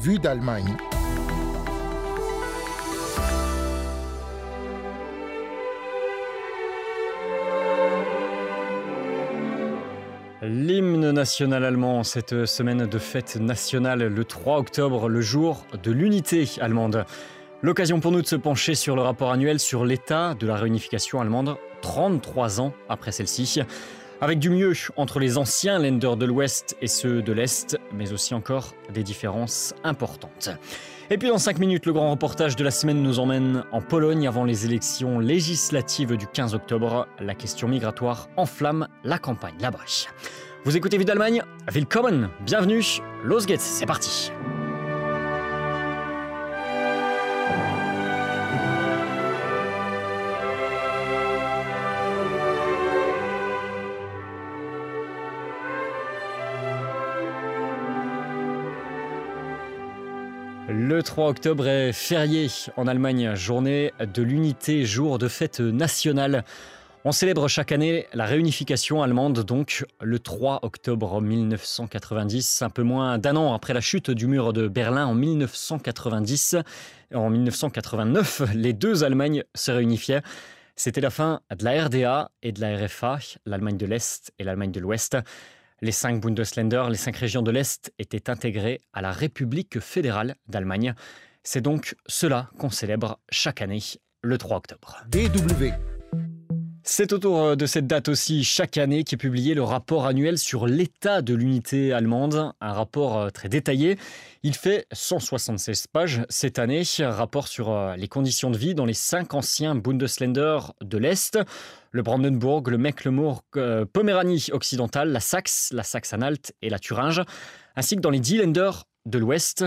Vue d'Allemagne. L'hymne national allemand, cette semaine de fête nationale le 3 octobre, le jour de l'unité allemande. L'occasion pour nous de se pencher sur le rapport annuel sur l'état de la réunification allemande 33 ans après celle-ci. Avec du mieux entre les anciens lenders de l'Ouest et ceux de l'Est, mais aussi encore des différences importantes. Et puis dans 5 minutes, le grand reportage de la semaine nous emmène en Pologne avant les élections législatives du 15 octobre. La question migratoire enflamme la campagne là-bas. Vous écoutez Vue d'Allemagne Willkommen, bienvenue, Los geht's, c'est parti Le 3 octobre est férié en Allemagne, journée de l'unité, jour de fête nationale. On célèbre chaque année la réunification allemande, donc le 3 octobre 1990, un peu moins d'un an après la chute du mur de Berlin en 1990. En 1989, les deux Allemagnes se réunifiaient. C'était la fin de la RDA et de la RFA, l'Allemagne de l'Est et l'Allemagne de l'Ouest. Les cinq Bundesländer, les cinq régions de l'Est, étaient intégrées à la République fédérale d'Allemagne. C'est donc cela qu'on célèbre chaque année, le 3 octobre. DW. C'est autour de cette date aussi, chaque année, qu'est publié le rapport annuel sur l'état de l'unité allemande, un rapport euh, très détaillé. Il fait 176 pages cette année, un rapport sur euh, les conditions de vie dans les cinq anciens Bundesländer de l'Est, le Brandenburg, le Mecklembourg, euh, Poméranie occidentale, la Saxe, la Saxe-Anhalt et la Thuringe, ainsi que dans les dix Länder de l'Ouest.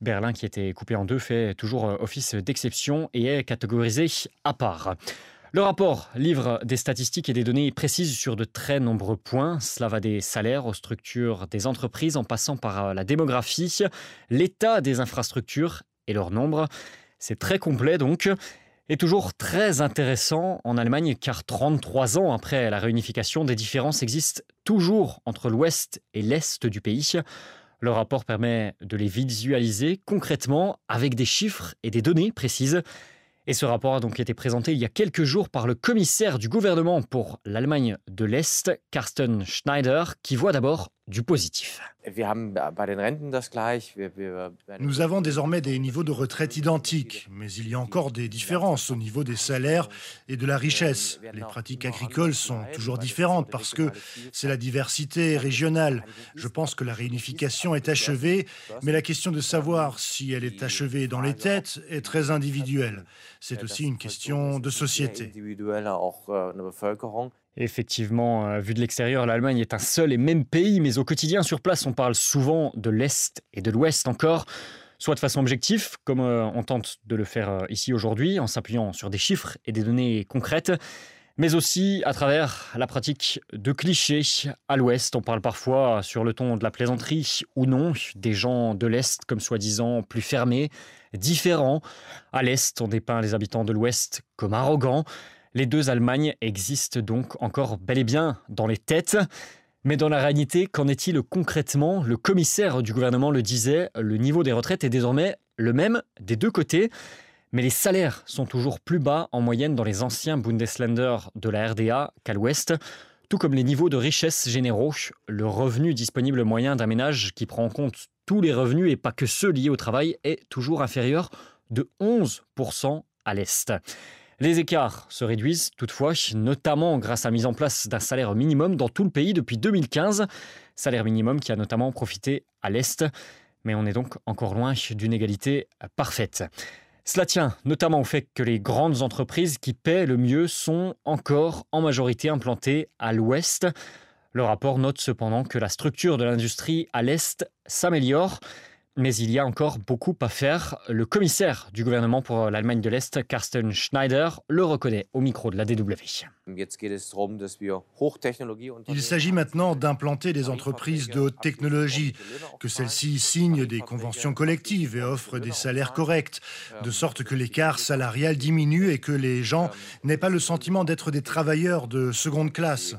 Berlin, qui était coupé en deux, fait toujours office d'exception et est catégorisé à part. Le rapport livre des statistiques et des données précises sur de très nombreux points. Cela va des salaires aux structures des entreprises en passant par la démographie, l'état des infrastructures et leur nombre. C'est très complet donc et toujours très intéressant en Allemagne car 33 ans après la réunification, des différences existent toujours entre l'ouest et l'est du pays. Le rapport permet de les visualiser concrètement avec des chiffres et des données précises. Et ce rapport a donc été présenté il y a quelques jours par le commissaire du gouvernement pour l'Allemagne de l'Est, Carsten Schneider, qui voit d'abord du positif. Nous avons désormais des niveaux de retraite identiques, mais il y a encore des différences au niveau des salaires et de la richesse. Les pratiques agricoles sont toujours différentes parce que c'est la diversité régionale. Je pense que la réunification est achevée, mais la question de savoir si elle est achevée dans les têtes est très individuelle. C'est aussi une question de société. Effectivement, euh, vu de l'extérieur, l'Allemagne est un seul et même pays, mais au quotidien sur place, on parle souvent de l'Est et de l'Ouest encore, soit de façon objective, comme euh, on tente de le faire euh, ici aujourd'hui, en s'appuyant sur des chiffres et des données concrètes, mais aussi à travers la pratique de clichés. À l'Ouest, on parle parfois sur le ton de la plaisanterie ou non, des gens de l'Est comme soi-disant plus fermés, différents. À l'Est, on dépeint les habitants de l'Ouest comme arrogants. Les deux Allemagnes existent donc encore bel et bien dans les têtes. Mais dans la réalité, qu'en est-il concrètement? Le commissaire du gouvernement le disait, le niveau des retraites est désormais le même des deux côtés. Mais les salaires sont toujours plus bas en moyenne dans les anciens Bundesländer de la RDA qu'à l'ouest, tout comme les niveaux de richesse généraux. Le revenu disponible moyen d'un ménage qui prend en compte tous les revenus et pas que ceux liés au travail est toujours inférieur de 11% à l'est. Les écarts se réduisent toutefois, notamment grâce à la mise en place d'un salaire minimum dans tout le pays depuis 2015, salaire minimum qui a notamment profité à l'Est, mais on est donc encore loin d'une égalité parfaite. Cela tient notamment au fait que les grandes entreprises qui paient le mieux sont encore en majorité implantées à l'ouest. Le rapport note cependant que la structure de l'industrie à l'est s'améliore. Mais il y a encore beaucoup à faire. Le commissaire du gouvernement pour l'Allemagne de l'Est, Carsten Schneider, le reconnaît au micro de la DW. Il s'agit maintenant d'implanter des entreprises de haute technologie, que celles-ci signent des conventions collectives et offrent des salaires corrects, de sorte que l'écart salarial diminue et que les gens n'aient pas le sentiment d'être des travailleurs de seconde classe.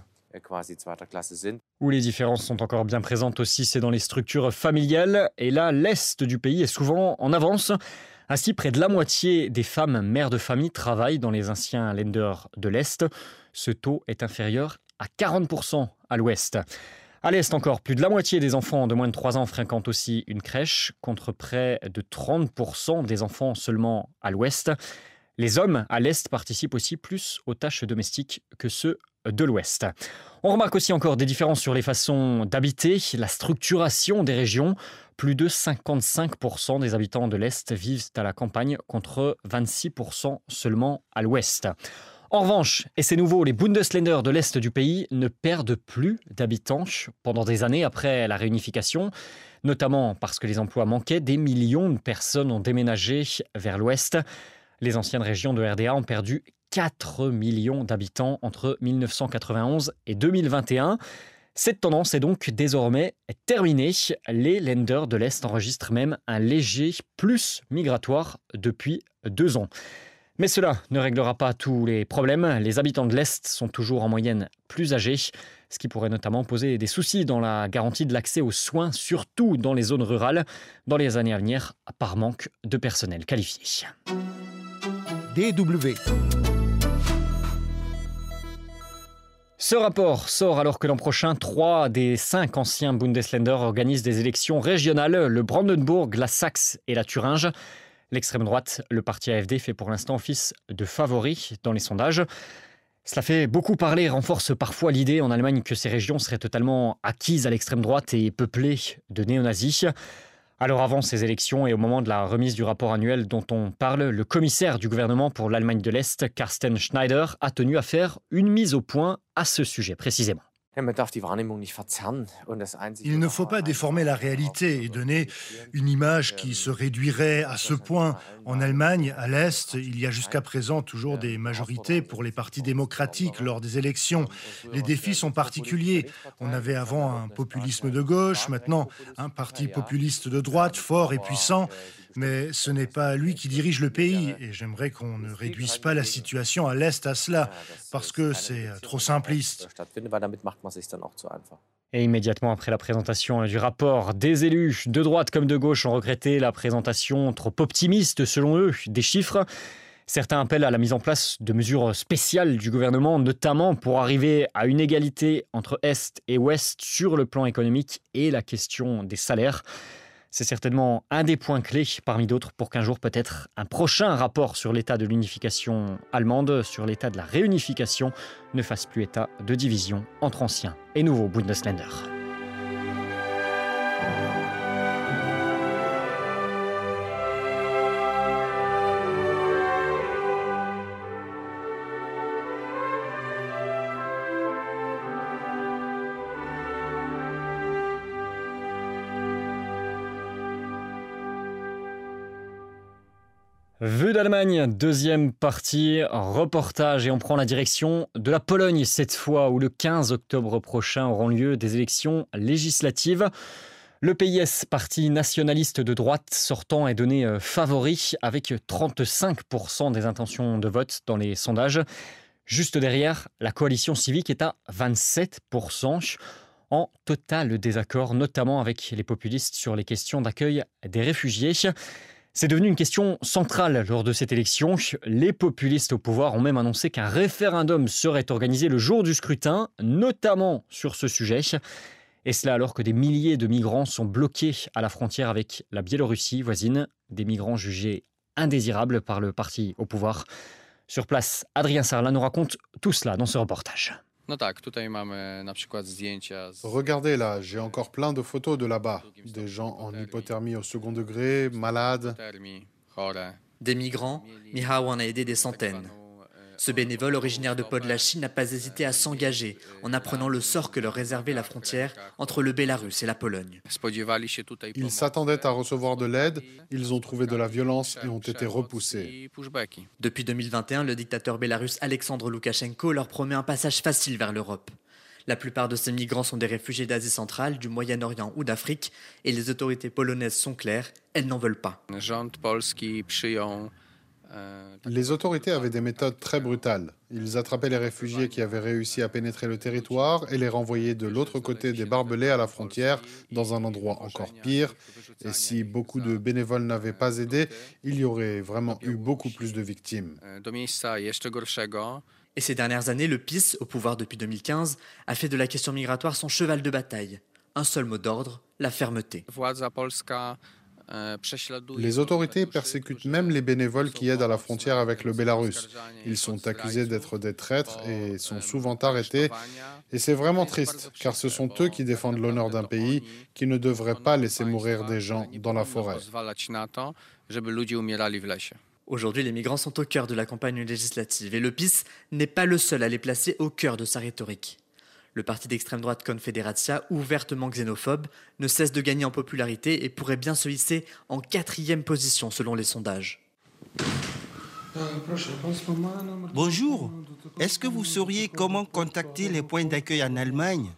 Où les différences sont encore bien présentes aussi, c'est dans les structures familiales. Et là, l'Est du pays est souvent en avance. Ainsi, près de la moitié des femmes mères de famille travaillent dans les anciens lenders de l'Est. Ce taux est inférieur à 40% à l'Ouest. À l'Est encore, plus de la moitié des enfants de moins de 3 ans fréquentent aussi une crèche, contre près de 30% des enfants seulement à l'Ouest. Les hommes à l'Est participent aussi plus aux tâches domestiques que ceux de l'Ouest. On remarque aussi encore des différences sur les façons d'habiter, la structuration des régions. Plus de 55% des habitants de l'Est vivent à la campagne contre 26% seulement à l'Ouest. En revanche, et c'est nouveau, les Bundesländer de l'Est du pays ne perdent plus d'habitants pendant des années après la réunification, notamment parce que les emplois manquaient, des millions de personnes ont déménagé vers l'Ouest. Les anciennes régions de RDA ont perdu 4 millions d'habitants entre 1991 et 2021. Cette tendance est donc désormais terminée. Les lenders de l'Est enregistrent même un léger plus migratoire depuis deux ans. Mais cela ne réglera pas tous les problèmes. Les habitants de l'Est sont toujours en moyenne plus âgés, ce qui pourrait notamment poser des soucis dans la garantie de l'accès aux soins, surtout dans les zones rurales, dans les années à venir, par manque de personnel qualifié. DW. Ce rapport sort alors que l'an prochain, trois des cinq anciens Bundesländer organisent des élections régionales, le Brandenburg, la Saxe et la Thuringe. L'extrême droite, le parti AFD, fait pour l'instant office de favori dans les sondages. Cela fait beaucoup parler, renforce parfois l'idée en Allemagne que ces régions seraient totalement acquises à l'extrême droite et peuplées de néo-nazis. Alors avant ces élections et au moment de la remise du rapport annuel dont on parle, le commissaire du gouvernement pour l'Allemagne de l'Est, Carsten Schneider, a tenu à faire une mise au point à ce sujet précisément. Il ne faut pas déformer la réalité et donner une image qui se réduirait à ce point. En Allemagne, à l'Est, il y a jusqu'à présent toujours des majorités pour les partis démocratiques lors des élections. Les défis sont particuliers. On avait avant un populisme de gauche, maintenant un parti populiste de droite fort et puissant mais ce n'est pas lui qui dirige le pays et j'aimerais qu'on ne réduise pas la situation à l'Est à cela, parce que c'est trop simpliste. Et immédiatement après la présentation du rapport, des élus de droite comme de gauche ont regretté la présentation trop optimiste, selon eux, des chiffres. Certains appellent à la mise en place de mesures spéciales du gouvernement, notamment pour arriver à une égalité entre Est et Ouest sur le plan économique et la question des salaires. C'est certainement un des points clés parmi d'autres pour qu'un jour peut-être un prochain rapport sur l'état de l'unification allemande, sur l'état de la réunification, ne fasse plus état de division entre anciens et nouveaux Bundesländer. Vue d'Allemagne, deuxième partie, reportage et on prend la direction de la Pologne cette fois où le 15 octobre prochain auront lieu des élections législatives. Le PIS, parti nationaliste de droite sortant, est donné euh, favori avec 35% des intentions de vote dans les sondages. Juste derrière, la coalition civique est à 27% en total désaccord, notamment avec les populistes sur les questions d'accueil des réfugiés. C'est devenu une question centrale lors de cette élection. Les populistes au pouvoir ont même annoncé qu'un référendum serait organisé le jour du scrutin, notamment sur ce sujet. Et cela alors que des milliers de migrants sont bloqués à la frontière avec la Biélorussie voisine, des migrants jugés indésirables par le parti au pouvoir. Sur place, Adrien Sarlat nous raconte tout cela dans ce reportage. Regardez là, j'ai encore plein de photos de là-bas. Des gens en hypothermie au second degré, malades. Des migrants, Mihao en a aidé des centaines. Ce bénévole originaire de Podlachie n'a pas hésité à s'engager en apprenant le sort que leur réservait la frontière entre le Bélarus et la Pologne. Ils s'attendaient à recevoir de l'aide, ils ont trouvé de la violence et ont été repoussés. Depuis 2021, le dictateur bélarus Alexandre Loukachenko leur promet un passage facile vers l'Europe. La plupart de ces migrants sont des réfugiés d'Asie centrale, du Moyen-Orient ou d'Afrique, et les autorités polonaises sont claires, elles n'en veulent pas. Les autorités avaient des méthodes très brutales. Ils attrapaient les réfugiés qui avaient réussi à pénétrer le territoire et les renvoyaient de l'autre côté des barbelés à la frontière, dans un endroit encore pire. Et si beaucoup de bénévoles n'avaient pas aidé, il y aurait vraiment eu beaucoup plus de victimes. Et ces dernières années, le PIS, au pouvoir depuis 2015, a fait de la question migratoire son cheval de bataille. Un seul mot d'ordre, la fermeté. Les autorités persécutent même les bénévoles qui aident à la frontière avec le Bélarus. Ils sont accusés d'être des traîtres et sont souvent arrêtés. Et c'est vraiment triste, car ce sont eux qui défendent l'honneur d'un pays qui ne devrait pas laisser mourir des gens dans la forêt. Aujourd'hui, les migrants sont au cœur de la campagne législative et le PIS n'est pas le seul à les placer au cœur de sa rhétorique. Le parti d'extrême droite Confederatia, ouvertement xénophobe, ne cesse de gagner en popularité et pourrait bien se hisser en quatrième position selon les sondages. Bonjour, est-ce que vous sauriez comment contacter les points d'accueil en Allemagne?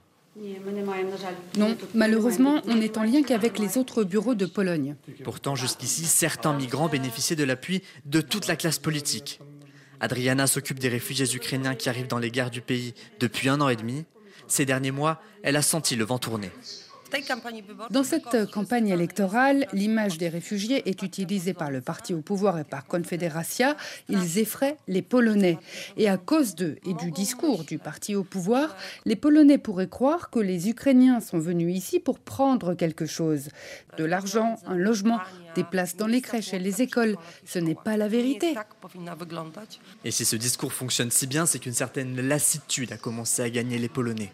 Non, malheureusement, on n'est en lien qu'avec les autres bureaux de Pologne. Pourtant, jusqu'ici, certains migrants bénéficiaient de l'appui de toute la classe politique. Adriana s'occupe des réfugiés ukrainiens qui arrivent dans les gares du pays depuis un an et demi. Ces derniers mois, elle a senti le vent tourner. Dans cette campagne électorale, l'image des réfugiés est utilisée par le parti au pouvoir et par Confederacia. Ils effraient les Polonais. Et à cause d'eux et du discours du parti au pouvoir, les Polonais pourraient croire que les Ukrainiens sont venus ici pour prendre quelque chose. De l'argent, un logement, des places dans les crèches et les écoles. Ce n'est pas la vérité. Et si ce discours fonctionne si bien, c'est qu'une certaine lassitude a commencé à gagner les Polonais.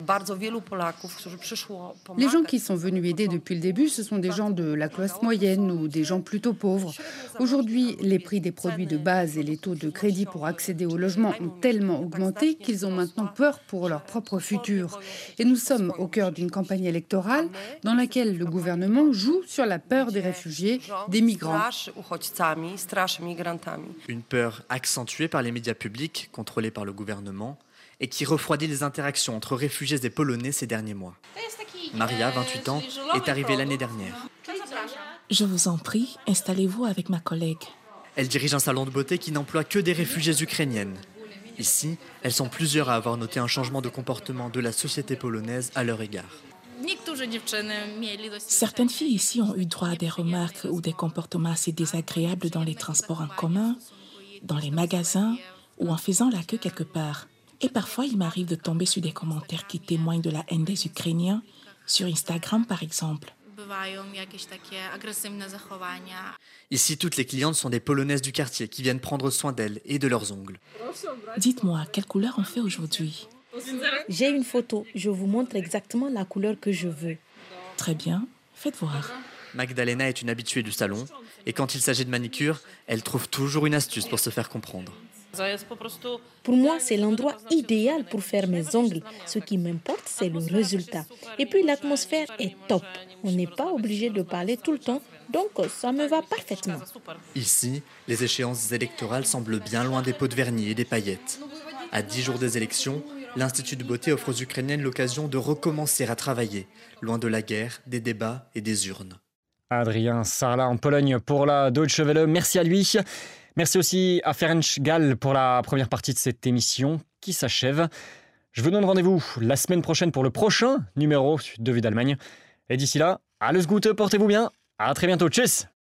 Les gens qui sont venus aider depuis le début, ce sont des gens de la classe moyenne ou des gens plutôt pauvres. Aujourd'hui, les prix des produits de base et les taux de crédit pour accéder au logement ont tellement augmenté qu'ils ont maintenant peur pour leur propre futur. Et nous sommes au cœur d'une campagne électorale dans laquelle le gouvernement joue sur la peur des réfugiés, des migrants. Une peur accentuée par les médias publics, contrôlés par le gouvernement, et qui refroidit les interactions entre réfugiés et Polonais ces derniers mois. Maria, 28 ans, est arrivée l'année dernière. Je vous en prie, installez-vous avec ma collègue. Elle dirige un salon de beauté qui n'emploie que des réfugiés ukrainiennes. Ici, elles sont plusieurs à avoir noté un changement de comportement de la société polonaise à leur égard. Certaines filles ici ont eu droit à des remarques ou des comportements assez désagréables dans les transports en commun, dans les magasins ou en faisant la queue quelque part. Et parfois, il m'arrive de tomber sur des commentaires qui témoignent de la haine des Ukrainiens, sur Instagram par exemple. Ici, toutes les clientes sont des Polonaises du quartier qui viennent prendre soin d'elles et de leurs ongles. Dites-moi, quelle couleur on fait aujourd'hui? J'ai une photo. Je vous montre exactement la couleur que je veux. Très bien. Faites voir. Magdalena est une habituée du salon et quand il s'agit de manicure, elle trouve toujours une astuce pour se faire comprendre. Pour moi, c'est l'endroit idéal pour faire mes ongles. Ce qui m'importe, c'est le résultat. Et puis, l'atmosphère est top. On n'est pas obligé de parler tout le temps, donc ça me va parfaitement. Ici, les échéances électorales semblent bien loin des pots de vernis et des paillettes. À dix jours des élections, l'Institut de beauté offre aux Ukrainiennes l'occasion de recommencer à travailler, loin de la guerre, des débats et des urnes. Adrien Sarla en Pologne pour la Deutsche Welle. Merci à lui. Merci aussi à Ferenc Gall pour la première partie de cette émission qui s'achève. Je vous donne rendez-vous la semaine prochaine pour le prochain numéro de Vue d'Allemagne. Et d'ici là, alles Gute, portez-vous bien. À très bientôt. Tchuss